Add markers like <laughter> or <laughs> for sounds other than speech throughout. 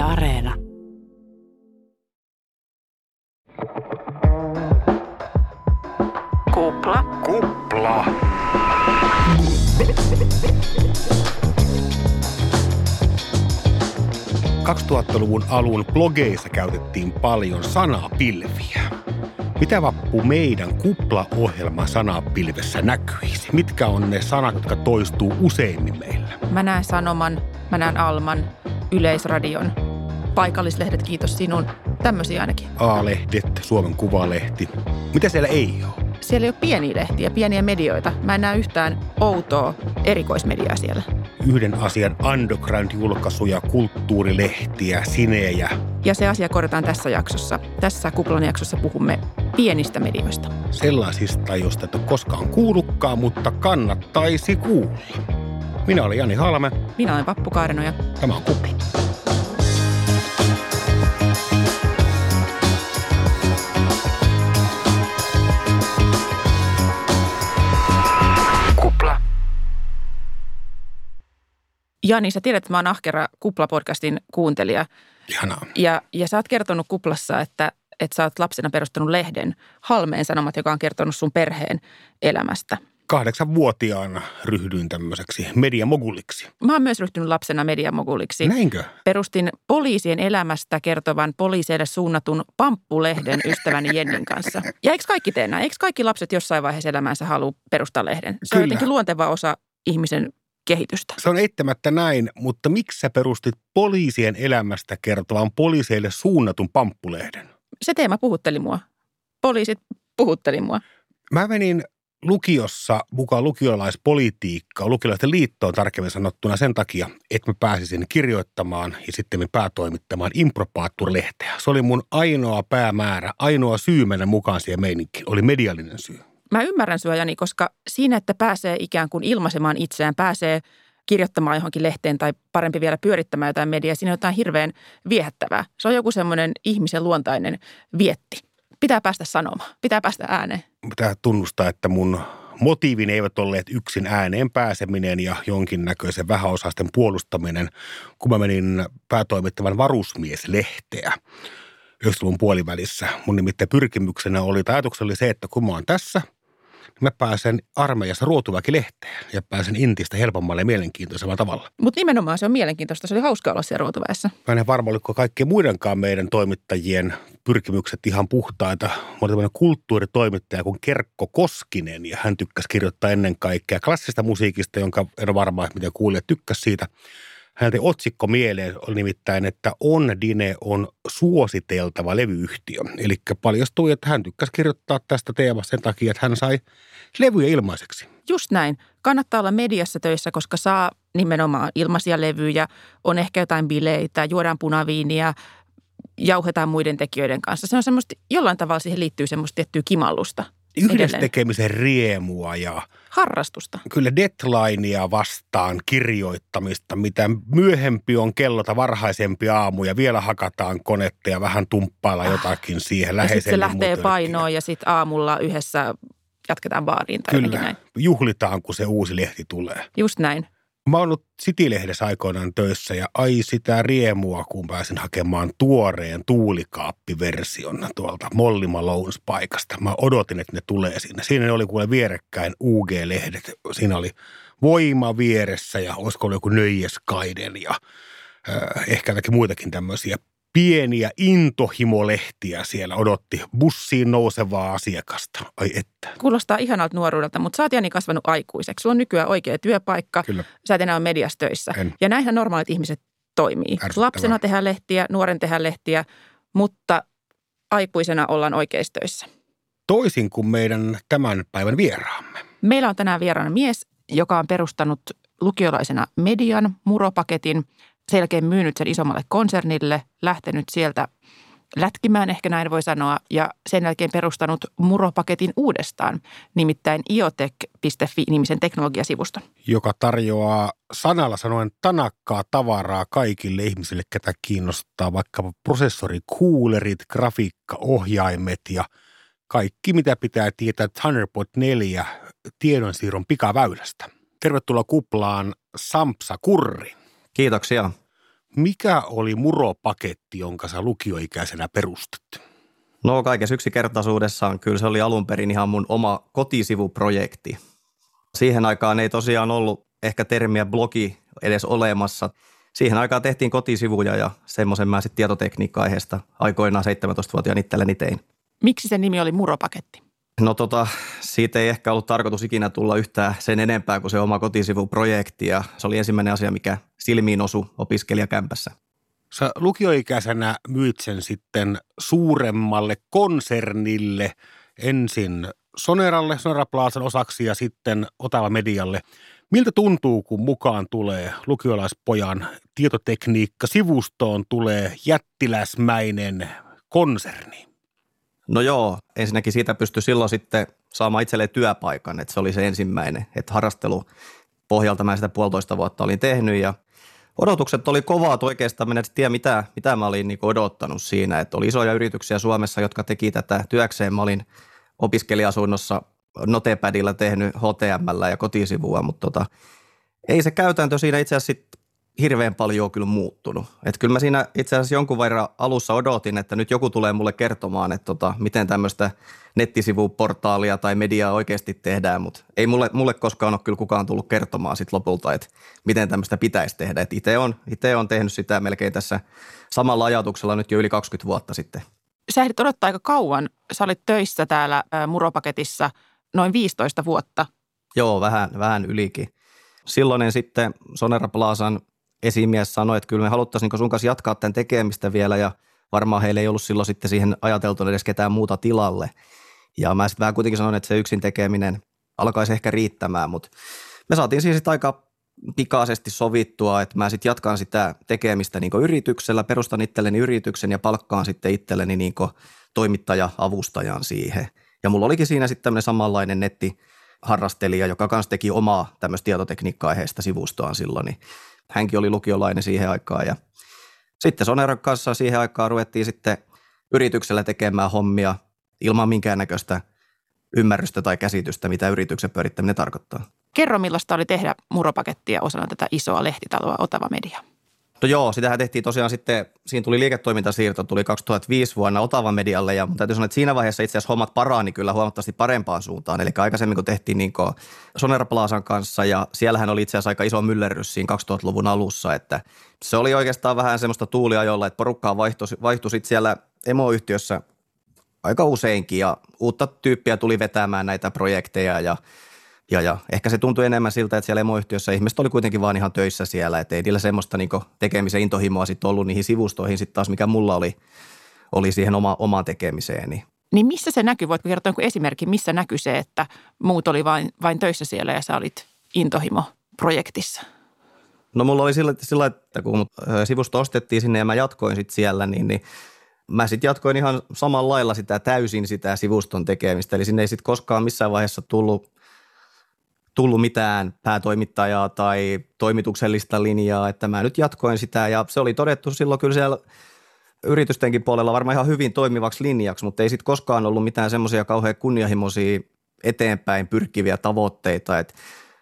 Yle Areena. Kupla. Kupla. luvun alun blogeissa käytettiin paljon sanapilviä. Mitä vappu meidän kupla-ohjelma sanapilvessä näkyisi? Mitkä on ne sanat, jotka toistuu useimmin meillä? Mä näen Sanoman, mä näen Alman, Yleisradion, paikallislehdet, kiitos sinun. Tämmöisiä ainakin. A-lehdet, Suomen Kuvalehti. Mitä siellä ei ole? Siellä ei ole pieniä lehtiä, pieniä medioita. Mä en näe yhtään outoa erikoismediaa siellä. Yhden asian underground-julkaisuja, kulttuurilehtiä, sinejä. Ja se asia korjataan tässä jaksossa. Tässä Kuplan jaksossa puhumme pienistä medioista. Sellaisista, joista et ole koskaan kuullutkaan, mutta kannattaisi kuulla. Minä olen Jani Halme. Minä olen Pappu Kaareno ja Tämä on. Kupla. Jani, sä tiedät, että mä oon ahkera Kupla-podcastin kuuntelija. Ihanaa. Ja, ja sä oot kertonut Kuplassa, että, että sä oot lapsena perustanut lehden Halmeen Sanomat, joka on kertonut sun perheen elämästä. Kahdeksanvuotiaana ryhdyin tämmöiseksi mediamoguliksi. Mä oon myös ryhtynyt lapsena mediamoguliksi. Näinkö? Perustin poliisien elämästä kertovan poliiseille suunnatun Pamppulehden <laughs> ystäväni Jennin kanssa. Ja eikö kaikki tee näin? Eikö kaikki lapset jossain vaiheessa elämäänsä halua perustaa lehden? Se on Kyllä. jotenkin luonteva osa ihmisen kehitystä. Se on eittämättä näin, mutta miksi sä perustit poliisien elämästä kertovan poliiseille suunnatun pamppulehden? Se teema puhutteli mua. Poliisit puhutteli mua. Mä menin lukiossa mukaan lukiolaispolitiikkaa, lukiolaisten liittoon tarkemmin sanottuna sen takia, että mä pääsisin kirjoittamaan ja sitten päätoimittamaan Impropaattur-lehteä. Se oli mun ainoa päämäärä, ainoa syy mennä mukaan siihen meininkiin, oli mediallinen syy. Mä ymmärrän sua, Jani, koska siinä, että pääsee ikään kuin ilmaisemaan itseään, pääsee kirjoittamaan johonkin lehteen tai parempi vielä pyörittämään jotain mediaa, siinä on jotain hirveän viehättävää. Se on joku semmoinen ihmisen luontainen vietti. Pitää päästä sanomaan, pitää päästä ääneen. Pitää tunnustaa, että mun motiivini eivät olleet yksin ääneen pääseminen ja jonkinnäköisen vähäosaisten puolustaminen, kun mä menin päätoimittavan varusmieslehteä 90-luvun puolivälissä. Mun nimittäin pyrkimyksenä oli, tai oli se, että kun mä oon tässä, mä pääsen armeijassa ruotuväkilehteen ja pääsen intistä helpommalle ja mielenkiintoisella tavalla. Mutta nimenomaan se on mielenkiintoista. Se oli hauska olla siellä ruotuväessä. Mä en varma, oliko kaikkien muidenkaan meidän toimittajien pyrkimykset ihan puhtaita. Mä olin tämmöinen kulttuuritoimittaja kuin Kerkko Koskinen ja hän tykkäsi kirjoittaa ennen kaikkea klassista musiikista, jonka en ole varma, miten kuulijat tykkäsi siitä. Häneltä otsikko mieleen oli nimittäin, että On Dine on suositeltava levyyhtiö. Eli paljastui, että hän tykkäsi kirjoittaa tästä teemasta sen takia, että hän sai levyjä ilmaiseksi. Just näin. Kannattaa olla mediassa töissä, koska saa nimenomaan ilmaisia levyjä, on ehkä jotain bileitä, juodaan punaviiniä, jauhetaan muiden tekijöiden kanssa. Se on semmoista, jollain tavalla siihen liittyy semmoista tiettyä kimallusta. Yhdessä Edelleen. tekemisen riemua ja Harrastusta. kyllä deadlinea vastaan kirjoittamista, mitä myöhempi on kellota varhaisempi aamu ja vielä hakataan konetta ja vähän tumppailla jotakin siihen Ja sitten läheiselle se lähtee painoon ja sitten aamulla yhdessä jatketaan baariin tai Kyllä, näin. juhlitaan kun se uusi lehti tulee. Just näin. Mä oon ollut City-lehdessä aikoinaan töissä ja ai sitä riemua, kun pääsin hakemaan tuoreen tuulikaappiversion tuolta Molly Malones paikasta. Mä odotin, että ne tulee sinne. Siinä ne oli kuule vierekkäin UG-lehdet. Siinä oli voima vieressä ja olisiko ollut joku Nöjeskaiden ja äh, ehkä jotakin muitakin tämmöisiä pieniä intohimolehtiä siellä odotti bussiin nousevaa asiakasta. Ai että. Kuulostaa ihanalta nuoruudelta, mutta sä oot Jani kasvanut aikuiseksi. Sulla on nykyään oikea työpaikka. Kyllä. Sä et enää ole mediassa töissä. En. Ja näinhän normaalit ihmiset toimii. Lapsena tehdään lehtiä, nuoren tehdään lehtiä, mutta aikuisena ollaan oikeissa töissä. Toisin kuin meidän tämän päivän vieraamme. Meillä on tänään vieraana mies, joka on perustanut lukiolaisena median, muropaketin, sen jälkeen myynyt sen isommalle konsernille, lähtenyt sieltä lätkimään, ehkä näin voi sanoa, ja sen jälkeen perustanut muropaketin uudestaan, nimittäin iotech.fi-nimisen teknologiasivuston. joka tarjoaa sanalla sanoen tanakkaa tavaraa kaikille ihmisille, ketä kiinnostaa vaikkapa prosessorikuulerit, grafiikkaohjaimet ja kaikki, mitä pitää tietää Thunderbolt 4 tiedonsiirron pikaväylästä. Tervetuloa kuplaan Sampsa Kurri. Kiitoksia. Mikä oli muropaketti, jonka sä lukioikäisenä perustit? No kaikessa yksinkertaisuudessaan kyllä se oli alun perin ihan mun oma kotisivuprojekti. Siihen aikaan ei tosiaan ollut ehkä termiä blogi edes olemassa. Siihen aikaan tehtiin kotisivuja ja semmoisen mä sitten tietotekniikka-aiheesta aikoinaan 17-vuotiaan itselleni tein. Miksi se nimi oli muropaketti? No tota, siitä ei ehkä ollut tarkoitus ikinä tulla yhtään sen enempää kuin se oma kotisivuprojekti ja se oli ensimmäinen asia, mikä silmiin osui opiskelijakämpässä. Sä lukioikäisenä myyt sen sitten suuremmalle konsernille, ensin Soneralle, Sonera Plaasan osaksi ja sitten Otava Medialle. Miltä tuntuu, kun mukaan tulee lukiolaispojan tietotekniikka, sivustoon tulee jättiläsmäinen konserni? No joo, ensinnäkin siitä pystyi silloin sitten saamaan itselleen työpaikan, että se oli se ensimmäinen, että harrastelu pohjalta mä sitä puolitoista vuotta olin tehnyt ja odotukset oli kovat oikeastaan, mä en tiedä mitä, mitä mä olin niin odottanut siinä, että oli isoja yrityksiä Suomessa, jotka teki tätä työkseen. Mä olin opiskelijasunnossa Notepadilla tehnyt HTML ja kotisivua, mutta tota, ei se käytäntö siinä itse asiassa hirveän paljon kyllä muuttunut. Et kyllä mä siinä itse asiassa jonkun verran alussa odotin, että nyt joku tulee mulle kertomaan, että tota, miten tämmöistä nettisivuportaalia tai mediaa oikeasti tehdään, mutta ei mulle, mulle koskaan ole kyllä kukaan tullut kertomaan sit lopulta, että miten tämmöistä pitäisi tehdä. Itse on, ite on tehnyt sitä melkein tässä samalla ajatuksella nyt jo yli 20 vuotta sitten. Sä ehdit odottaa aika kauan. Sä olit töissä täällä Muropaketissa noin 15 vuotta. Joo, vähän, vähän ylikin. Silloinen sitten Sonera Plaasan esimies sanoi, että kyllä me haluttaisiin niin sun kanssa jatkaa tämän tekemistä vielä ja varmaan heillä ei ollut silloin sitten siihen ajateltu edes ketään muuta tilalle. Ja mä sitten vähän kuitenkin sanoin, että se yksin tekeminen alkaisi ehkä riittämään, mutta me saatiin siis aika pikaisesti sovittua, että mä sitten jatkan sitä tekemistä niin yrityksellä, perustan itselleni yrityksen ja palkkaan sitten itselleni niin toimittaja-avustajan siihen. Ja mulla olikin siinä sitten tämmöinen samanlainen nettiharrastelija, joka kanssa teki omaa tämmöistä tietotekniikka-aiheista sivustoaan silloin, niin hänkin oli lukiolainen siihen aikaan ja sitten Soneran kanssa siihen aikaan ruvettiin sitten yrityksellä tekemään hommia ilman minkäännäköistä ymmärrystä tai käsitystä, mitä yrityksen pyörittäminen tarkoittaa. Kerro, millaista oli tehdä muropakettia osana tätä isoa lehtitaloa Otava Media. No joo, sitähän tehtiin tosiaan sitten, siinä tuli liiketoimintasiirto, tuli 2005 vuonna Otava Medialle ja täytyy sanoa, että siinä vaiheessa itse asiassa hommat paraani kyllä huomattavasti parempaan suuntaan. Eli aikaisemmin kun tehtiin niin Sonera Plazan kanssa ja siellähän oli itse asiassa aika iso myllerrys siinä 2000-luvun alussa, että se oli oikeastaan vähän semmoista tuuliajolla, että porukkaa vaihtui, vaihtui sitten siellä emoyhtiössä aika useinkin ja uutta tyyppiä tuli vetämään näitä projekteja ja ja, ja ehkä se tuntui enemmän siltä, että siellä emoyhtiössä ihmiset oli kuitenkin vaan ihan töissä siellä, että ei niillä semmoista niin tekemisen intohimoa sitten ollut niihin sivustoihin sitten taas, mikä mulla oli, oli siihen oma, omaan tekemiseen. Niin missä se näkyy? Voitko kertoa esimerkin, missä näkyy se, että muut oli vain, vain töissä siellä ja sä olit intohimo-projektissa? No mulla oli sillä, sillä että kun sivusto ostettiin sinne ja mä jatkoin sitten siellä, niin, niin mä sitten jatkoin ihan samalla lailla sitä täysin sitä sivuston tekemistä. Eli sinne ei sitten koskaan missään vaiheessa tullut tullut mitään päätoimittajaa tai toimituksellista linjaa, että mä nyt jatkoin sitä. Ja se oli todettu silloin kyllä siellä yritystenkin puolella varmaan ihan hyvin toimivaksi linjaksi, mutta ei sitten koskaan ollut mitään semmoisia kauhean kunnianhimoisia eteenpäin pyrkiviä tavoitteita, että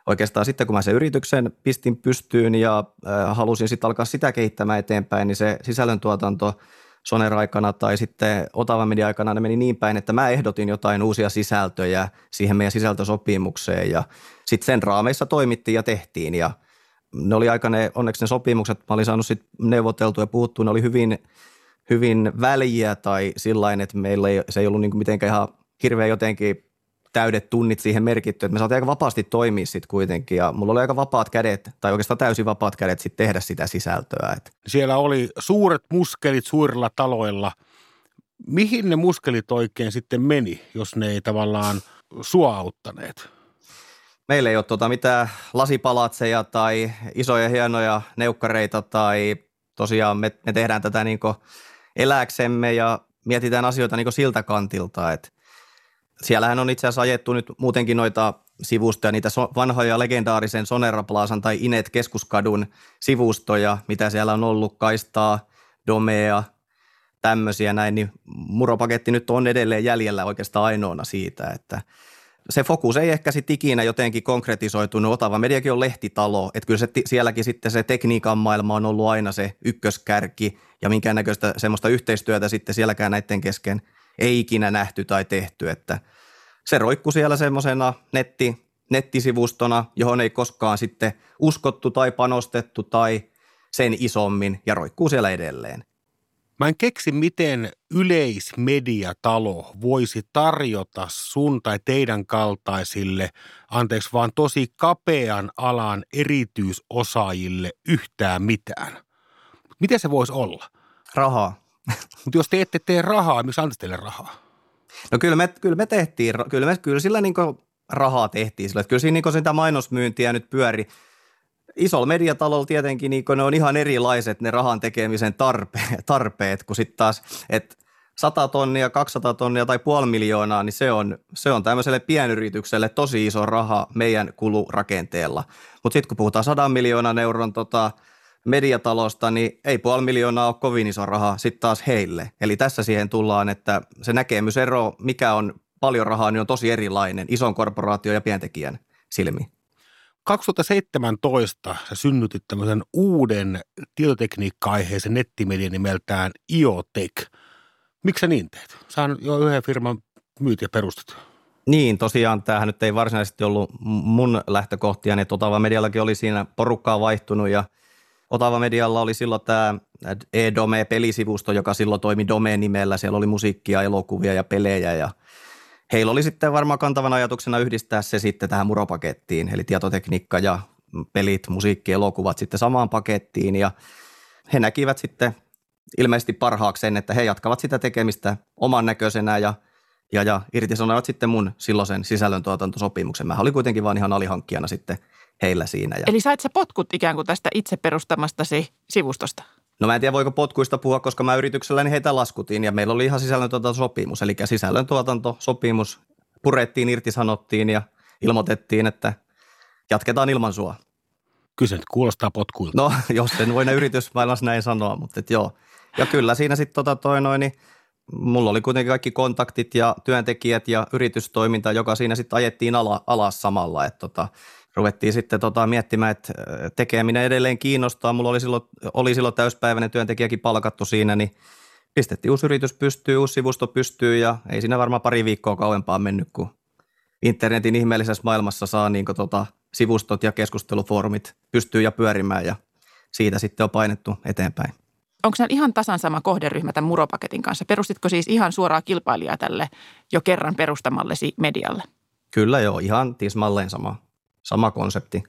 oikeastaan sitten kun mä sen yrityksen pistin pystyyn ja äh, halusin sitten alkaa sitä kehittämään eteenpäin, niin se sisällöntuotanto – Soner-aikana tai sitten Otava Media-aikana ne meni niin päin, että mä ehdotin jotain uusia sisältöjä siihen meidän sisältösopimukseen ja sitten sen raameissa toimittiin ja tehtiin ja ne oli aika ne, onneksi ne sopimukset, mä olin saanut sitten neuvoteltua ja puhuttua, ne oli hyvin, hyvin väliä tai sillä että meillä ei, se ei ollut niin mitenkään ihan hirveän jotenkin täydet tunnit siihen merkitty, että me saatiin aika vapaasti toimia sitten kuitenkin ja mulla oli aika vapaat kädet tai oikeastaan täysin vapaat kädet sitten tehdä sitä sisältöä. Että. Siellä oli suuret muskelit suurilla taloilla. Mihin ne muskelit oikein sitten meni, jos ne ei tavallaan sua auttaneet? Meillä ei ole tuota mitään lasipalatseja tai isoja hienoja neukkareita tai tosiaan me, me tehdään tätä niin eläksemme ja mietitään asioita niin siltä kantilta, että siellähän on itse asiassa ajettu nyt muutenkin noita sivustoja, niitä so, vanhoja legendaarisen Sonera Plazan tai Inet keskuskadun sivustoja, mitä siellä on ollut, kaistaa, domea, tämmöisiä näin, niin muropaketti nyt on edelleen jäljellä oikeastaan ainoana siitä, että se fokus ei ehkä sitten ikinä jotenkin konkretisoitunut. Otava mediakin on lehtitalo, että kyllä se, sielläkin sitten se tekniikan maailma on ollut aina se ykköskärki ja minkäännäköistä semmoista yhteistyötä sitten sielläkään näiden kesken ei ikinä nähty tai tehty, että se roikku siellä semmoisena netti, nettisivustona, johon ei koskaan sitten uskottu tai panostettu tai sen isommin ja roikkuu siellä edelleen. Mä en keksi, miten yleismediatalo voisi tarjota sun tai teidän kaltaisille, anteeksi vaan tosi kapean alan erityisosaajille yhtään mitään. Miten se voisi olla? Rahaa. Mutta jos te ette tee rahaa, missä antaisi teille rahaa? No kyllä me, kyllä me tehtiin, kyllä, me, kyllä sillä niin rahaa tehtiin sillä. Että kyllä siinä niin sitä mainosmyyntiä nyt pyöri – isolla mediatalolla tietenkin niin ne on ihan erilaiset ne rahan tekemisen tarpeet, tarpeet kun sitten taas, että 100 tonnia, 200 tonnia tai puoli miljoonaa, niin se on, se on tämmöiselle pienyritykselle tosi iso raha meidän kulurakenteella. Mutta sitten kun puhutaan 100 miljoonan euron tota, mediatalosta, niin ei puoli miljoonaa ole kovin iso raha sitten taas heille. Eli tässä siihen tullaan, että se näkemysero, mikä on paljon rahaa, niin on tosi erilainen ison korporaation ja pientekijän silmiin. 2017 sä synnytit tämmöisen uuden tietotekniikka-aiheisen nettimedian nimeltään IoTech. Miksi sä niin teet? Sä jo yhden firman myyt ja perustat. Niin, tosiaan tämähän nyt ei varsinaisesti ollut mun lähtökohtia, niin Otava Mediallakin oli siinä porukkaa vaihtunut ja Otava Medialla oli silloin tämä e-Dome-pelisivusto, joka silloin toimi Dome-nimellä. Siellä oli musiikkia, elokuvia ja pelejä ja – heillä oli sitten varmaan kantavan ajatuksena yhdistää se sitten tähän muropakettiin, eli tietotekniikka ja pelit, musiikki, elokuvat sitten samaan pakettiin ja he näkivät sitten ilmeisesti parhaakseen, että he jatkavat sitä tekemistä oman näköisenä ja, ja, ja irtisanoivat sitten mun silloisen sisällöntuotantosopimuksen. Mä olin kuitenkin vaan ihan alihankkijana sitten heillä siinä. Ja... Eli sait sä potkut ikään kuin tästä itse perustamastasi sivustosta? No mä en tiedä voiko potkuista puhua, koska mä yritykselläni heitä laskutin ja meillä oli ihan sisällöntuotantosopimus, eli sisällöntuotantosopimus purettiin, irtisanottiin ja ilmoitettiin, että jatketaan ilman sua. Kyllä se nyt kuulostaa potkuilta. No, <laughs> jos en voi ne yritysmaailmassa näin sanoa, mutta et joo. Ja kyllä siinä sitten tota toi noin, niin mulla oli kuitenkin kaikki kontaktit ja työntekijät ja yritystoiminta, joka siinä sitten ajettiin ala, alas samalla. Että tota, ruvettiin sitten tota miettimään, että tekeminen edelleen kiinnostaa. Mulla oli silloin, oli silloin täyspäiväinen työntekijäkin palkattu siinä, niin pistettiin uusi yritys pystyy, uusi sivusto pystyy ja ei siinä varmaan pari viikkoa kauempaa mennyt, kun internetin ihmeellisessä maailmassa saa niin tota, sivustot ja keskustelufoorumit pystyy ja pyörimään ja siitä sitten on painettu eteenpäin. Onko se ihan tasan sama kohderyhmä tämän muropaketin kanssa? Perustitko siis ihan suoraa kilpailijaa tälle jo kerran perustamallesi medialle? Kyllä joo, ihan tismalleen sama sama konsepti.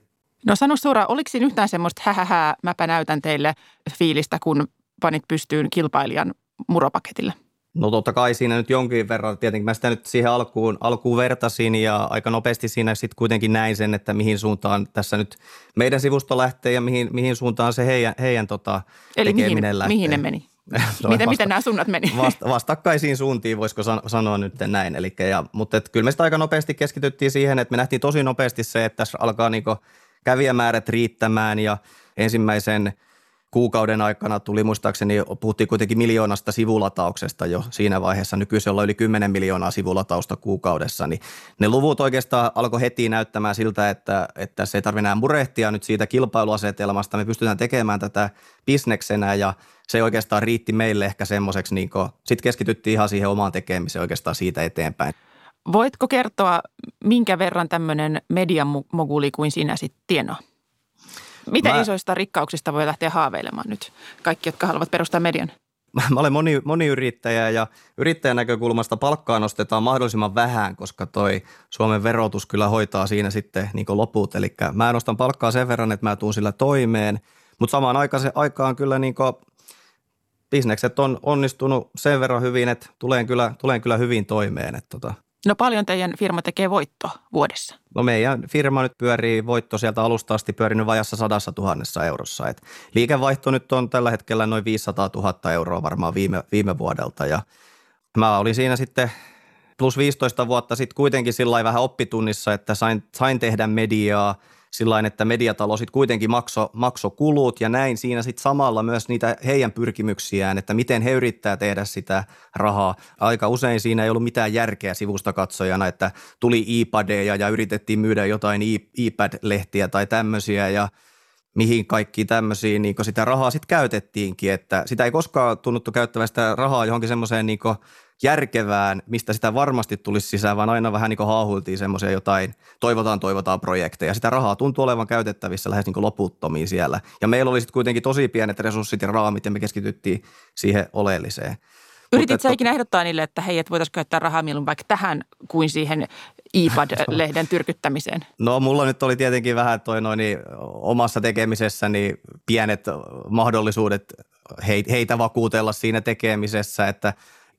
No sano suoraan, oliko siinä yhtään semmoista hähähää, mäpä näytän teille fiilistä, kun panit pystyyn kilpailijan muropaketille? No totta kai siinä nyt jonkin verran, tietenkin mä sitä nyt siihen alkuun, alkuun vertasin ja aika nopeasti siinä sitten kuitenkin näin sen, että mihin suuntaan tässä nyt meidän sivusto lähtee ja mihin, mihin suuntaan se heidän, heidän tota, Eli tekeminen mihin, lähtee. mihin ne meni? Miten, vasta, miten nämä suunnat meni? <laughs> Vasta, vastakkaisiin suuntiin, voisiko sanoa nyt näin. Elikkä, ja, mutta et, kyllä me sitä aika nopeasti keskityttiin siihen, että me nähtiin tosi nopeasti se, että tässä alkaa niinku kävijämäärät riittämään ja ensimmäisen kuukauden aikana tuli muistaakseni, puhuttiin kuitenkin miljoonasta sivulatauksesta jo siinä vaiheessa. Nykyisellä yli 10 miljoonaa sivulatausta kuukaudessa, niin ne luvut oikeastaan alkoi heti näyttämään siltä, että, että se ei tarvitse enää murehtia nyt siitä kilpailuasetelmasta. Me pystytään tekemään tätä bisneksenä ja se oikeastaan riitti meille ehkä semmoiseksi, niin sitten keskityttiin ihan siihen omaan tekemiseen oikeastaan siitä eteenpäin. Voitko kertoa, minkä verran tämmöinen mediamoguli kuin sinä sitten tienaa? Miten Mä... isoista rikkauksista voi lähteä haaveilemaan nyt kaikki, jotka haluavat perustaa median? <laughs> Mä olen moni, moni yrittäjä ja yrittäjän näkökulmasta palkkaa nostetaan mahdollisimman vähän, koska toi Suomen verotus kyllä hoitaa siinä sitten niin loput. Eli mä nostan palkkaa sen verran, että mä tuun sillä toimeen, mutta samaan aikaan, aikaan kyllä niin bisnekset on onnistunut sen verran hyvin, että tulen kyllä, tulen kyllä hyvin toimeen. Että tota. No paljon teidän firma tekee voittoa vuodessa? No meidän firma nyt pyörii voitto sieltä alusta asti pyörinyt vajassa sadassa tuhannessa eurossa. Et liikevaihto nyt on tällä hetkellä noin 500 000 euroa varmaan viime, viime vuodelta ja mä olin siinä sitten plus 15 vuotta sitten kuitenkin sillä vähän oppitunnissa, että sain, sain tehdä mediaa – sillä että mediatalo sitten kuitenkin makso, makso kulut ja näin siinä sitten samalla myös niitä heidän pyrkimyksiään, että miten he yrittää tehdä sitä rahaa. Aika usein siinä ei ollut mitään järkeä sivusta katsojana, että tuli iPadeja ja yritettiin myydä jotain iPad-lehtiä tai tämmöisiä ja mihin kaikkiin tämmöisiin niin sitä rahaa sitten käytettiinkin, että sitä ei koskaan tunnuttu käyttävän sitä rahaa johonkin semmoiseen niin järkevään, mistä sitä varmasti tulisi sisään, vaan aina vähän niin haahuiltiin semmoisia jotain toivotaan, toivotaan projekteja. Sitä rahaa tuntuu olevan käytettävissä lähes niin loputtomiin siellä. Ja meillä oli sitten kuitenkin tosi pienet resurssit ja raamit ja me keskityttiin siihen oleelliseen. Yritit sä ikinä ehdottaa niille, että hei, että voitaisiin käyttää rahaa mieluummin vaikka tähän kuin siihen iPad-lehden <laughs> tyrkyttämiseen? No mulla nyt oli tietenkin vähän toi noin omassa tekemisessäni pienet mahdollisuudet heitä vakuutella siinä tekemisessä, että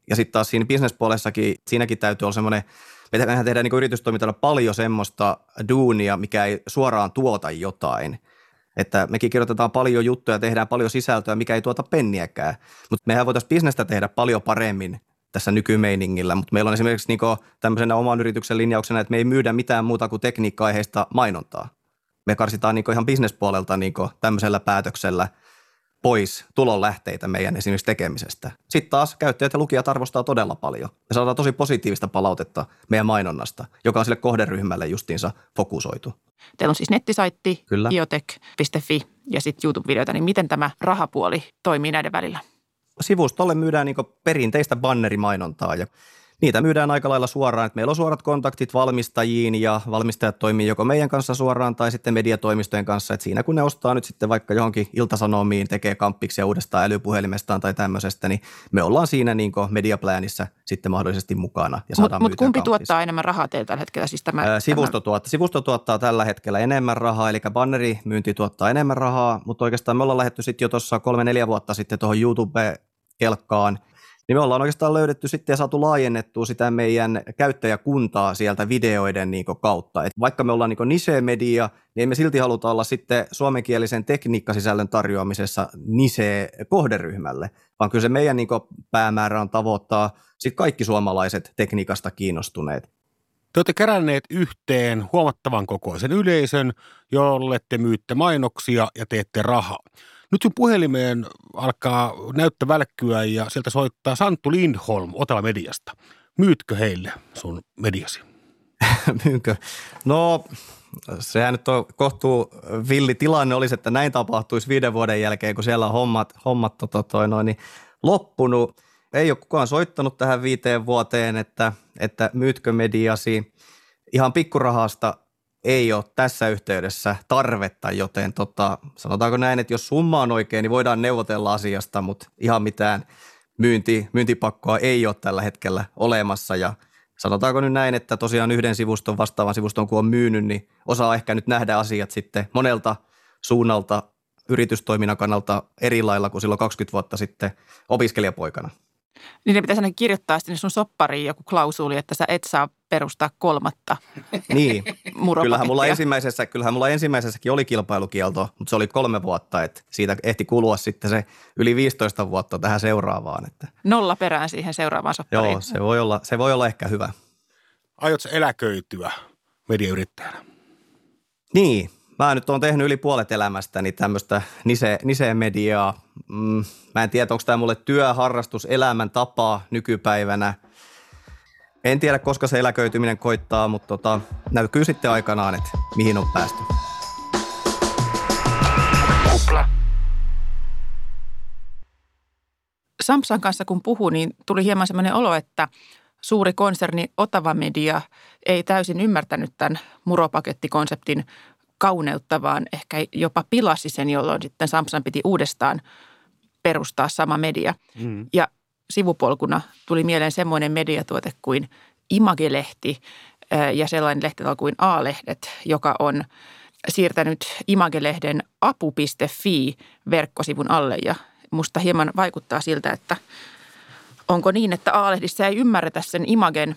ja sitten taas siinä bisnespuolessakin, siinäkin täytyy olla semmoinen, mehän tehdään niin yritystoimintana paljon semmoista duunia, mikä ei suoraan tuota jotain – että mekin kirjoitetaan paljon juttuja, tehdään paljon sisältöä, mikä ei tuota penniäkään. Mutta mehän voitaisiin bisnestä tehdä paljon paremmin tässä nykymeiningillä, mutta meillä on esimerkiksi niin tämmöisenä oman yrityksen linjauksena, että me ei myydä mitään muuta kuin tekniikka-aiheista mainontaa. Me karsitaan niin ihan bisnespuolelta niin tämmöisellä päätöksellä pois tulonlähteitä meidän esimerkiksi tekemisestä. Sitten taas käyttäjät ja lukijat arvostaa todella paljon. Me saadaan tosi positiivista palautetta meidän mainonnasta, joka on sille kohderyhmälle justiinsa fokusoitu. Teillä on siis nettisaitti, iotech.fi ja sitten YouTube-videoita, niin miten tämä rahapuoli toimii näiden välillä? Sivustolle myydään niin perinteistä bannerimainontaa ja niitä myydään aika lailla suoraan, että meillä on suorat kontaktit valmistajiin ja valmistajat toimii joko meidän kanssa suoraan tai sitten mediatoimistojen kanssa, että siinä kun ne ostaa nyt sitten vaikka johonkin iltasanomiin, tekee kamppiksi ja uudestaan älypuhelimestaan tai tämmöisestä, niin me ollaan siinä niin mediapläänissä sitten mahdollisesti mukana ja Mutta mut kumpi kamppiksi. tuottaa enemmän rahaa teillä tällä hetkellä? Siis tämä, Ää, sivusto, tämä... Tuottaa, sivusto tuottaa tällä hetkellä enemmän rahaa, eli bannerimyynti tuottaa enemmän rahaa, mutta oikeastaan me ollaan lähdetty sitten jo tuossa kolme-neljä vuotta sitten tuohon YouTube-kelkkaan – niin me ollaan oikeastaan löydetty sitten ja saatu laajennettua sitä meidän käyttäjäkuntaa sieltä videoiden niin kautta. Et vaikka me ollaan niin niche-media, niin emme silti haluta olla sitten suomenkielisen tekniikkasisällön tarjoamisessa niche-kohderyhmälle, vaan kyllä se meidän niin päämäärä on tavoittaa sitten kaikki suomalaiset tekniikasta kiinnostuneet. Te olette keränneet yhteen huomattavan kokoisen yleisön, jolle te myytte mainoksia ja teette rahaa. Nyt sun puhelimeen alkaa näyttö välkkyä ja sieltä soittaa Santtu Lindholm Otava Mediasta. Myytkö heille sun mediasi? <laughs> Myynkö? No sehän nyt on kohtuu villi tilanne olisi, että näin tapahtuisi viiden vuoden jälkeen, kun siellä on hommat, hommat tota toi noin, niin loppunut. Ei ole kukaan soittanut tähän viiteen vuoteen, että, että myytkö mediasi. Ihan pikkurahasta ei ole tässä yhteydessä tarvetta, joten tota, sanotaanko näin, että jos summa on oikein, niin voidaan neuvotella asiasta, mutta ihan mitään myynti, myyntipakkoa ei ole tällä hetkellä olemassa ja sanotaanko nyt näin, että tosiaan yhden sivuston vastaavan sivuston kun on myynyt, niin osaa ehkä nyt nähdä asiat sitten monelta suunnalta yritystoiminnan kannalta eri lailla kuin silloin 20 vuotta sitten opiskelijapoikana. Niin ne pitäisi aina kirjoittaa sinne sun soppariin joku klausuuli, että sä et saa perustaa kolmatta <laughs> Niin, kyllähän mulla, ensimmäisessä, kyllähän mulla ensimmäisessäkin oli kilpailukielto, mutta se oli kolme vuotta, että siitä ehti kulua sitten se yli 15 vuotta tähän seuraavaan. Että. Nolla perään siihen seuraavaan soppariin. Joo, se voi olla, se voi olla ehkä hyvä. Aiotko eläköityä mediayrittäjänä? Niin, mä nyt oon tehnyt yli puolet elämästäni tämmöistä nise, nise-mediaa. Mm, mä en tiedä, onko tämä mulle työ, harrastus, elämäntapa nykypäivänä. En tiedä, koska se eläköityminen koittaa, mutta tota, näkyy sitten aikanaan, että mihin on päästy. Samsan kanssa kun puhuu, niin tuli hieman sellainen olo, että suuri konserni Otava Media ei täysin ymmärtänyt tämän muropakettikonseptin kauneutta, vaan ehkä jopa pilasi sen, jolloin sitten Samsung piti uudestaan perustaa sama media. Mm. Ja sivupolkuna tuli mieleen semmoinen mediatuote kuin Imagelehti ja sellainen lehti kuin A-lehdet, joka on siirtänyt Imagelehden apu.fi verkkosivun alle ja musta hieman vaikuttaa siltä, että onko niin, että A-lehdissä ei ymmärretä sen Imagen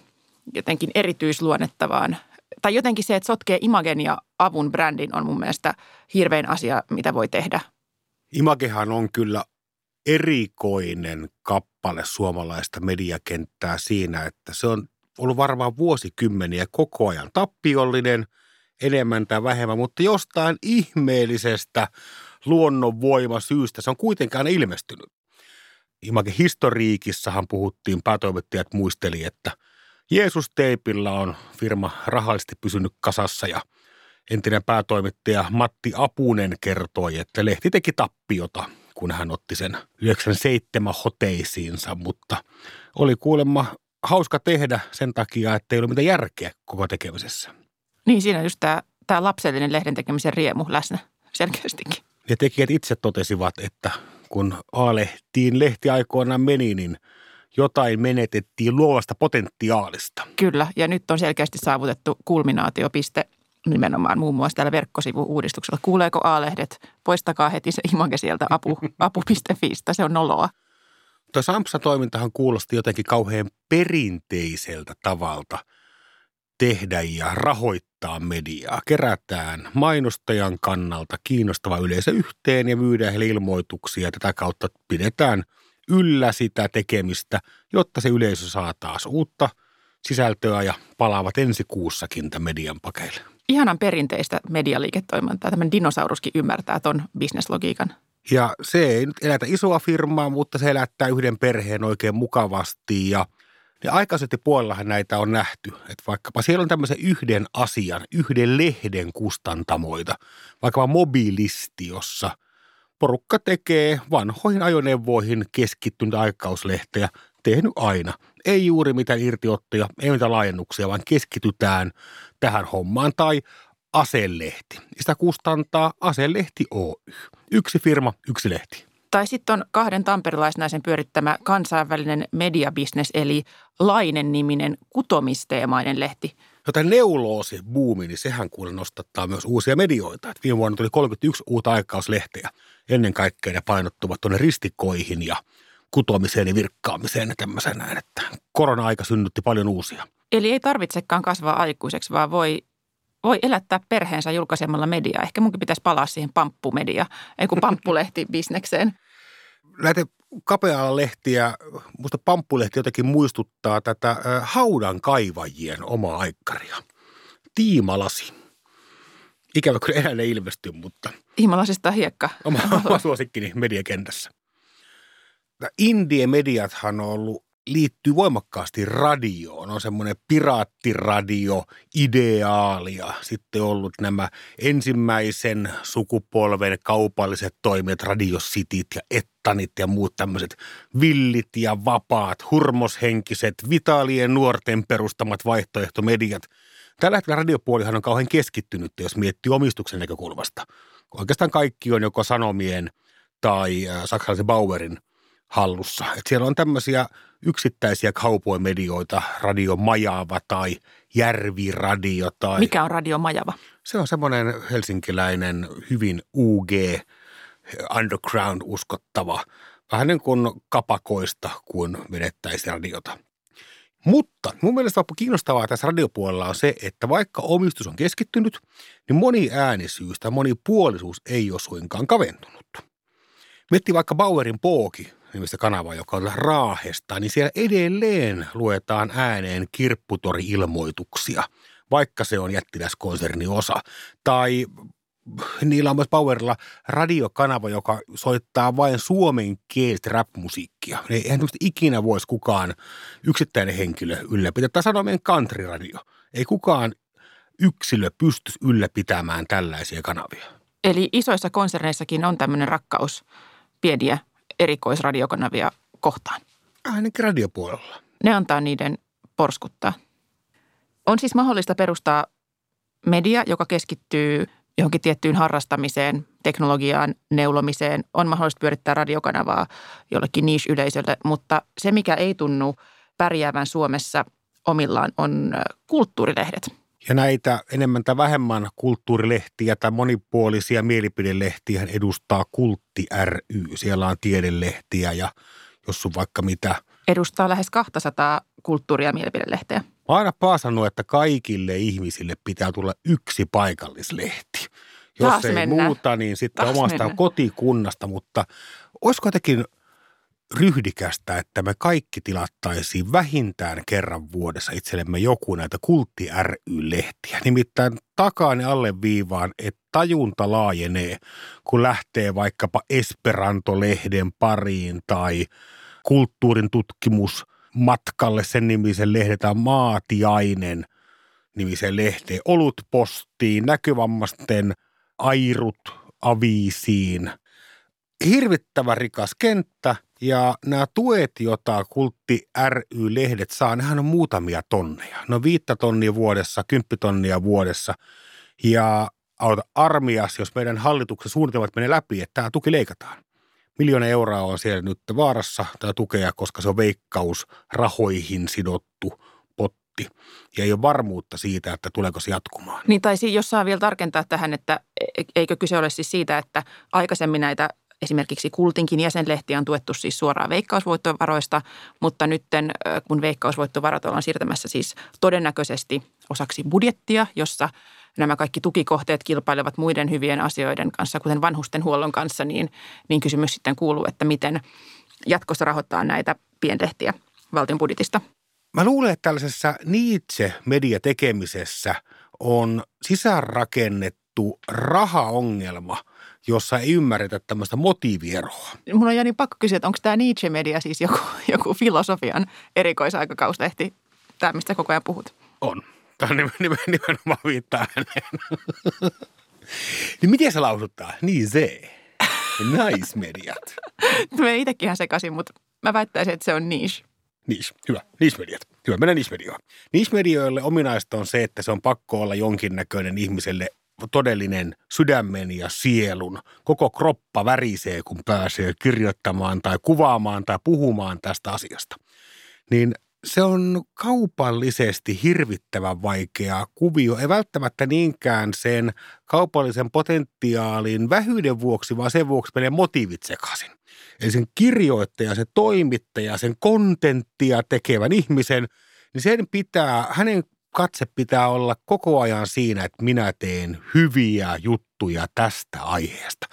jotenkin erityisluonnetta, vaan tai jotenkin se, että sotkee Imagen ja avun brändin on mun mielestä hirvein asia, mitä voi tehdä. Imagehan on kyllä erikoinen kappale suomalaista mediakenttää siinä, että se on ollut varmaan vuosikymmeniä koko ajan tappiollinen, enemmän tai vähemmän, mutta jostain ihmeellisestä luonnonvoimasyystä se on kuitenkaan ilmestynyt. Imake historiikissahan puhuttiin, päätoimittajat muisteli, että Jeesus Teipillä on firma rahallisesti pysynyt kasassa ja entinen päätoimittaja Matti Apunen kertoi, että lehti teki tappiota, kun hän otti sen 97 hoteisiinsa, mutta oli kuulemma hauska tehdä sen takia, että ei ole mitään järkeä koko tekemisessä. Niin, siinä on just tämä, tämä lapsellinen lehden tekemisen riemu läsnä selkeästikin. Ja tekijät itse totesivat, että kun A-lehtiin lehti aikoinaan meni, niin jotain menetettiin luovasta potentiaalista. Kyllä, ja nyt on selkeästi saavutettu kulminaatiopiste nimenomaan muun muassa täällä verkkosivu-uudistuksella. Kuuleeko A-lehdet? Poistakaa heti se image sieltä apu, <laughs> apu.fiistä, se on noloa. Tuo Sampsa-toimintahan kuulosti jotenkin kauhean perinteiseltä tavalta tehdä ja rahoittaa mediaa. Kerätään mainostajan kannalta kiinnostava yleisö yhteen ja myydään heille ilmoituksia. Tätä kautta pidetään yllä sitä tekemistä, jotta se yleisö saa taas uutta sisältöä ja palaavat ensi kuussakin tämän median pakeille. Ihanan perinteistä medialiiketoimintaa. Tämmöinen dinosauruskin ymmärtää ton bisneslogiikan. Ja se ei nyt elätä isoa firmaa, mutta se elättää yhden perheen oikein mukavasti ja ja aikaisemmin puolellahan näitä on nähty, että vaikkapa siellä on tämmöisen yhden asian, yhden lehden kustantamoita, vaikkapa mobiilisti, jossa porukka tekee vanhoihin ajoneuvoihin keskittynyt aikauslehtejä, tehnyt aina. Ei juuri mitään irtiottoja, ei mitään laajennuksia, vaan keskitytään tähän hommaan. Tai aselehti. Sitä kustantaa Aselehti Oy. Yksi firma, yksi lehti. Tai sitten on kahden tamperilaisnaisen pyörittämä kansainvälinen mediabisnes, eli Lainen-niminen kutomisteemainen lehti. Jota neuloosi buumi, niin sehän kuule nostattaa myös uusia medioita. Et viime vuonna tuli 31 uutta aikauslehteä. Ennen kaikkea ne painottuvat tuonne ristikoihin ja kutomiseen ja virkkaamiseen ja tämmöisen näin, että korona-aika synnytti paljon uusia. Eli ei tarvitsekaan kasvaa aikuiseksi, vaan voi voi elättää perheensä julkaisemalla mediaa. Ehkä munkin pitäisi palaa siihen pamppumedia, ei kun pamppulehti-bisnekseen. <laughs> Näitä kapea lehtiä, musta pamppulehti jotenkin muistuttaa tätä haudan kaivajien omaa aikkaria. Tiimalasi. Ikävä kyllä enää ei ilmesty, mutta... Tiimalasista hiekka. Oma, oma suosikkini mediakentässä. Indie mediathan on ollut liittyy voimakkaasti radioon. On semmoinen piraattiradio, ideaalia. Sitten ollut nämä ensimmäisen sukupolven kaupalliset toimijat, radiositit ja ettanit ja muut tämmöiset villit ja vapaat, hurmoshenkiset, vitaalien nuorten perustamat vaihtoehtomediat. Tällä hetkellä radiopuolihan on kauhean keskittynyt, jos miettii omistuksen näkökulmasta. Oikeastaan kaikki on joko Sanomien tai äh, saksalaisen Bauerin – hallussa. Et siellä on tämmöisiä yksittäisiä kaupoimedioita, Radio Majava tai Järviradio tai... Mikä on Radio Majava? Se on semmoinen helsinkiläinen hyvin UG, underground uskottava, vähän niin kuin kapakoista, kun vedettäisiin radiota. Mutta mun mielestä kiinnostavaa tässä radiopuolella on se, että vaikka omistus on keskittynyt, niin moni äänisyys tai monipuolisuus ei ole suinkaan kaventunut. Mietti vaikka Bauerin Pooki, nimistä kanavaa, joka on Raahesta, niin siellä edelleen luetaan ääneen kirpputori-ilmoituksia, vaikka se on jättiläskonserni osa. Tai <laughs> niillä on myös Powerilla radiokanava, joka soittaa vain suomenkielistä rap-musiikkia. Eihän ikinä voisi kukaan yksittäinen henkilö ylläpitää. Tai meidän country-radio. Ei kukaan yksilö pysty ylläpitämään tällaisia kanavia. Eli isoissa konserneissakin on tämmöinen rakkaus pieniä erikoisradiokanavia kohtaan. Ainakin radiopuolella. Ne antaa niiden porskuttaa. On siis mahdollista perustaa media, joka keskittyy johonkin tiettyyn harrastamiseen, teknologiaan, neulomiseen. On mahdollista pyörittää radiokanavaa jollekin niche-yleisölle, mutta se, mikä ei tunnu pärjäävän Suomessa omillaan, on kulttuurilehdet – ja näitä enemmän tai vähemmän kulttuurilehtiä tai monipuolisia mielipidelehtiä edustaa Kultti ry. Siellä on tiedelehtiä ja jos on vaikka mitä. Edustaa lähes 200 kulttuuri- ja mielipidelehteä. Mä aina paasannut, että kaikille ihmisille pitää tulla yksi paikallislehti. Jos Taas ei mennä. muuta, niin sitten Taas omasta mennä. kotikunnasta, mutta olisiko jotenkin ryhdikästä, että me kaikki tilattaisiin vähintään kerran vuodessa itsellemme joku näitä kultti ry-lehtiä. Nimittäin takaan ja alleviivaan, että tajunta laajenee, kun lähtee vaikkapa Esperanto-lehden pariin tai kulttuurin tutkimus matkalle sen nimisen lehden Maatiainen nimisen lehteen, postiin, näkövammasten airut aviisiin. Hirvittävän rikas kenttä ja nämä tuet, joita Kultti ry-lehdet saa, nehän on muutamia tonneja. No viittä tonnia vuodessa, kymppitonnia vuodessa. Ja armias, jos meidän hallituksen suunnitelmat menee läpi, että tämä tuki leikataan. Miljoona euroa on siellä nyt vaarassa tämä tukea, koska se on veikkaus rahoihin sidottu potti. Ja ei ole varmuutta siitä, että tuleeko se jatkumaan. Niin tai jos saa vielä tarkentaa tähän, että e-, eikö kyse ole siis siitä, että aikaisemmin näitä Esimerkiksi Kultinkin jäsenlehtiä on tuettu siis suoraan veikkausvoittovaroista, mutta nyt kun veikkausvoittovarat ollaan siirtämässä siis todennäköisesti osaksi budjettia, jossa nämä kaikki tukikohteet kilpailevat muiden hyvien asioiden kanssa, kuten vanhustenhuollon kanssa, niin, niin kysymys sitten kuuluu, että miten jatkossa rahoittaa näitä pienlehtiä valtion budjetista. Mä luulen, että tällaisessa Nietzsche-mediatekemisessä on sisäänrakennettu rahaongelma – jossa ei ymmärretä tämmöistä motiivieroa. Mulla on Jani pakko kysyä, että onko tämä Nietzsche-media siis joku, joku filosofian erikoisaikakauslehti, tämä mistä koko ajan puhut? On. Tämä on nimen, nimenomaan viittaa häneen. <laughs> niin miten se lausuttaa? Niin se. Naismediat. Mä itsekin ihan sekaisin, mutta mä väittäisin, että se on niche. Niche, hyvä. Niche-mediat. Hyvä, mennään niche-medioon. Niche-medioille ominaista on se, että se on pakko olla jonkinnäköinen ihmiselle todellinen sydämen ja sielun. Koko kroppa värisee, kun pääsee kirjoittamaan tai kuvaamaan tai puhumaan tästä asiasta. Niin se on kaupallisesti hirvittävän vaikea kuvio. Ei välttämättä niinkään sen kaupallisen potentiaalin vähyyden vuoksi, vaan sen vuoksi menee motiivit sekaisin. Eli sen kirjoittaja, se toimittaja, sen kontenttia tekevän ihmisen, niin sen pitää, hänen katse pitää olla koko ajan siinä, että minä teen hyviä juttuja tästä aiheesta.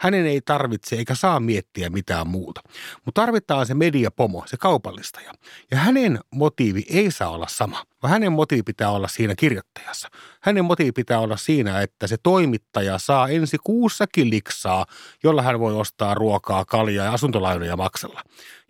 Hänen ei tarvitse eikä saa miettiä mitään muuta. Mutta tarvitaan se mediapomo, se kaupallistaja. Ja hänen motiivi ei saa olla sama, vaan hänen motiivi pitää olla siinä kirjoittajassa. Hänen motiivi pitää olla siinä, että se toimittaja saa ensi kuussakin liksaa, jolla hän voi ostaa ruokaa, kaljaa ja asuntolainoja maksella.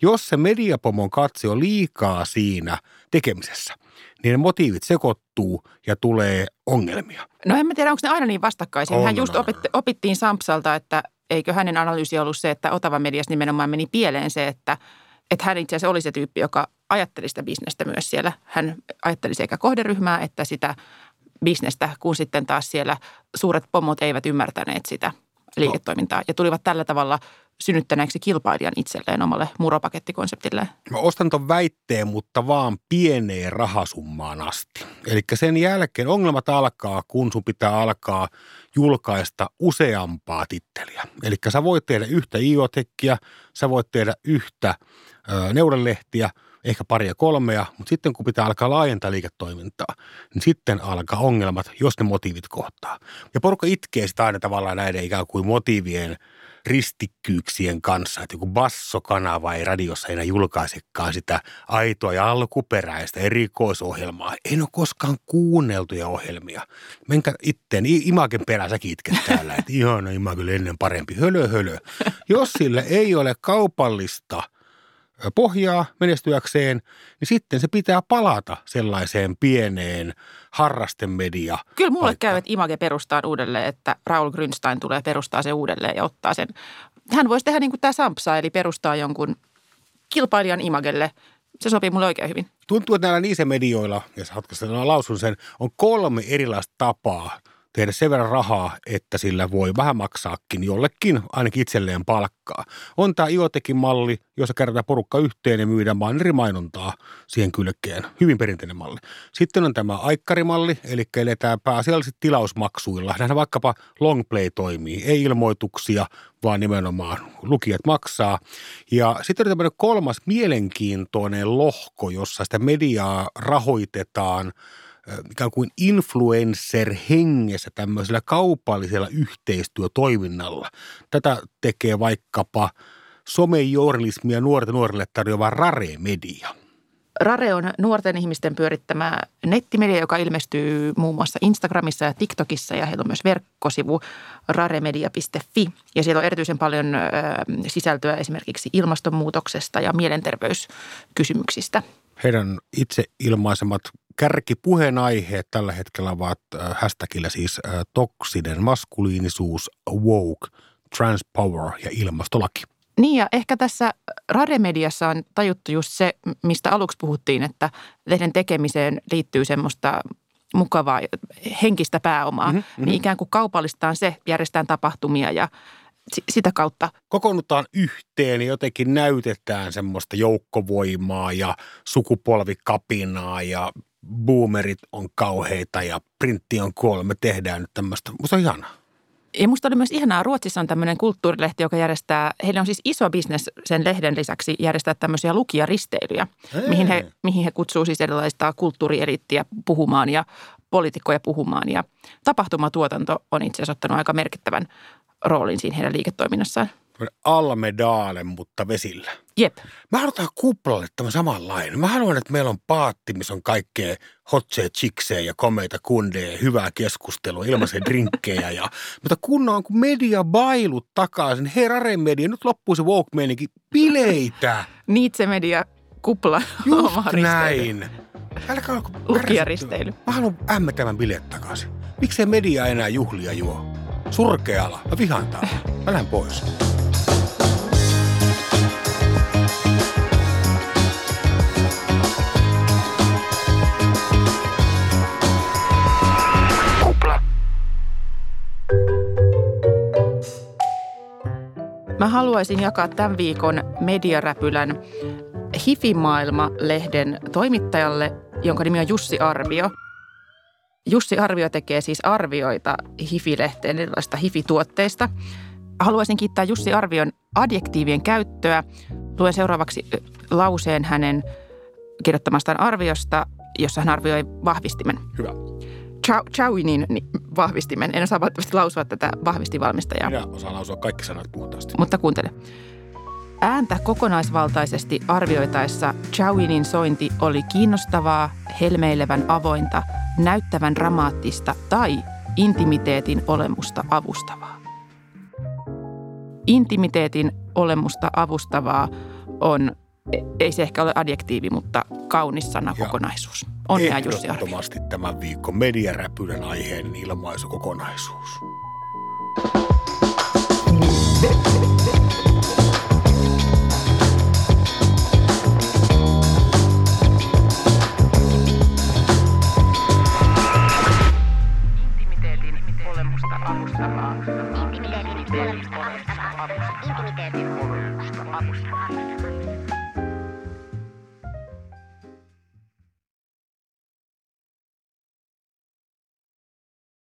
Jos se mediapomon katse on liikaa siinä tekemisessä – niin ne motiivit sekoittuu ja tulee ongelmia. No en mä tiedä, onko ne aina niin vastakkaisia. Hän just opitti, opittiin Sampsalta, että eikö hänen analyysi ollut se, että Otava mediassa nimenomaan meni pieleen se, että, että hän itse asiassa oli se tyyppi, joka ajatteli sitä bisnestä myös siellä. Hän ajatteli sekä kohderyhmää että sitä bisnestä, kun sitten taas siellä suuret pomot eivät ymmärtäneet sitä liiketoimintaa ja tulivat tällä tavalla synnyttäneeksi kilpailijan itselleen omalle muropakettikonseptilleen? Mä ostan ton väitteen, mutta vaan pieneen rahasummaan asti. Eli sen jälkeen ongelmat alkaa, kun sun pitää alkaa julkaista useampaa titteliä. Eli sä voit tehdä yhtä iotekkiä, sä voit tehdä yhtä ö, neudelehtiä – ehkä paria kolmea, mutta sitten kun pitää alkaa laajentaa liiketoimintaa, niin sitten alkaa ongelmat, jos ne motiivit kohtaa. Ja porukka itkee sitä aina tavallaan näiden ikään kuin motiivien ristikkyyksien kanssa, että joku bassokanava ei radiossa enää julkaisekaan sitä aitoa ja alkuperäistä erikoisohjelmaa. En ole koskaan kuunneltuja ohjelmia. Menkää itteen, Imaken perä säkin itket täällä, että ihana Imaken ennen parempi, hölö hölö. Jos sille ei ole kaupallista – pohjaa menestyäkseen, niin sitten se pitää palata sellaiseen pieneen harrastemedia. Kyllä mulle käy, että Image perustaa uudelleen, että Raul Grünstein tulee perustaa se uudelleen ja ottaa sen. Hän voisi tehdä niin kuin tämä Sampsa, eli perustaa jonkun kilpailijan Imagelle. Se sopii mulle oikein hyvin. Tuntuu, että näillä niissä medioilla, jos lausun sen, on kolme erilaista tapaa – tehdä sen verran rahaa, että sillä voi vähän maksaakin jollekin, ainakin itselleen palkkaa. On tämä Iotekin malli, jossa kerätään porukka yhteen ja myydään vain eri mainontaa siihen kylkeen. Hyvin perinteinen malli. Sitten on tämä aikkarimalli, eli eletään pääasiallisesti tilausmaksuilla. Nähdään vaikkapa longplay toimii, ei ilmoituksia, vaan nimenomaan lukijat maksaa. Ja sitten on tämmöinen kolmas mielenkiintoinen lohko, jossa sitä mediaa rahoitetaan – ikään kuin influencer-hengessä tämmöisellä kaupallisella yhteistyötoiminnalla. Tätä tekee vaikkapa somejournalismia nuorten nuorille tarjoava Rare-media? Rare on nuorten ihmisten pyörittämä nettimedia, joka ilmestyy muun muassa Instagramissa ja TikTokissa ja heillä on myös verkkosivu raremedia.fi ja siellä on erityisen paljon sisältöä esimerkiksi ilmastonmuutoksesta ja mielenterveyskysymyksistä. Heidän itse ilmaisemat kärkipuheenaiheet tällä hetkellä ovat hashtagillä siis toksinen maskuliinisuus, woke, transpower ja ilmastolaki. Niin ja ehkä tässä rademediassa on tajuttu just se, mistä aluksi puhuttiin, että lehden tekemiseen liittyy semmoista mukavaa henkistä pääomaa. Mm-hmm, niin ikään kuin kaupallistaan se, järjestetään tapahtumia ja sitä kautta. Kokoonnutaan yhteen ja jotenkin näytetään semmoista joukkovoimaa ja sukupolvikapinaa ja boomerit on kauheita ja printti on kuollut. Me tehdään nyt tämmöistä. Musta on ihanaa. Ja musta oli myös ihanaa, Ruotsissa on tämmöinen kulttuurilehti, joka järjestää, heillä on siis iso bisnes sen lehden lisäksi järjestää tämmöisiä lukijaristeilyjä, mihin he, mihin he kutsuu siis erilaista kulttuurielittiä puhumaan ja poliitikkoja puhumaan. Ja tapahtumatuotanto on itse asiassa ottanut aika merkittävän roolin siinä heidän liiketoiminnassaan. Almedaale, mutta vesillä. Jep. Mä halutaan kuplalle tämä samanlainen. Mä haluan, että meillä on paatti, missä on kaikkea hotseja, chiksejä ja komeita kundeja, hyvää keskustelua, ilmaisia <laughs> drinkkejä. Ja, mutta kun on kun media bailut takaisin, herare media, nyt loppuu se woke bileitä. <laughs> Niitse media kupla. Just näin. Älkää olko Lukijaristeily. Mä haluan ämmätävän bileet takaisin. Miksei media enää juhlia juo? Surkeala. Mä vihaan täällä. Mä lähden pois. Mä haluaisin jakaa tämän viikon Mediaräpylän Hifimaailma-lehden toimittajalle, jonka nimi on Jussi Arvio. Jussi Arvio tekee siis arvioita Hifi-lehteen erilaisista Hifi-tuotteista. Haluaisin kiittää Jussi Arvion adjektiivien käyttöä. Luen seuraavaksi lauseen hänen kirjoittamastaan arviosta, jossa hän arvioi vahvistimen. Hyvä. Chowinin vahvistimen. En osaa valitettavasti lausua tätä vahvistivalmistajaa. Minä osaan lausua kaikki sanat puhtaasti. Mutta kuuntele. Ääntä kokonaisvaltaisesti arvioitaessa Chowinin sointi oli kiinnostavaa, helmeilevän avointa, näyttävän dramaattista tai intimiteetin olemusta avustavaa. Intimiteetin olemusta avustavaa on, ei se ehkä ole adjektiivi, mutta kaunis sana kokonaisuus. Onnea Jussi Ehdottomasti tämän viikon mediaräpylän aiheen ilmaisukokonaisuus. Intimiteetin olemusta avustavaa.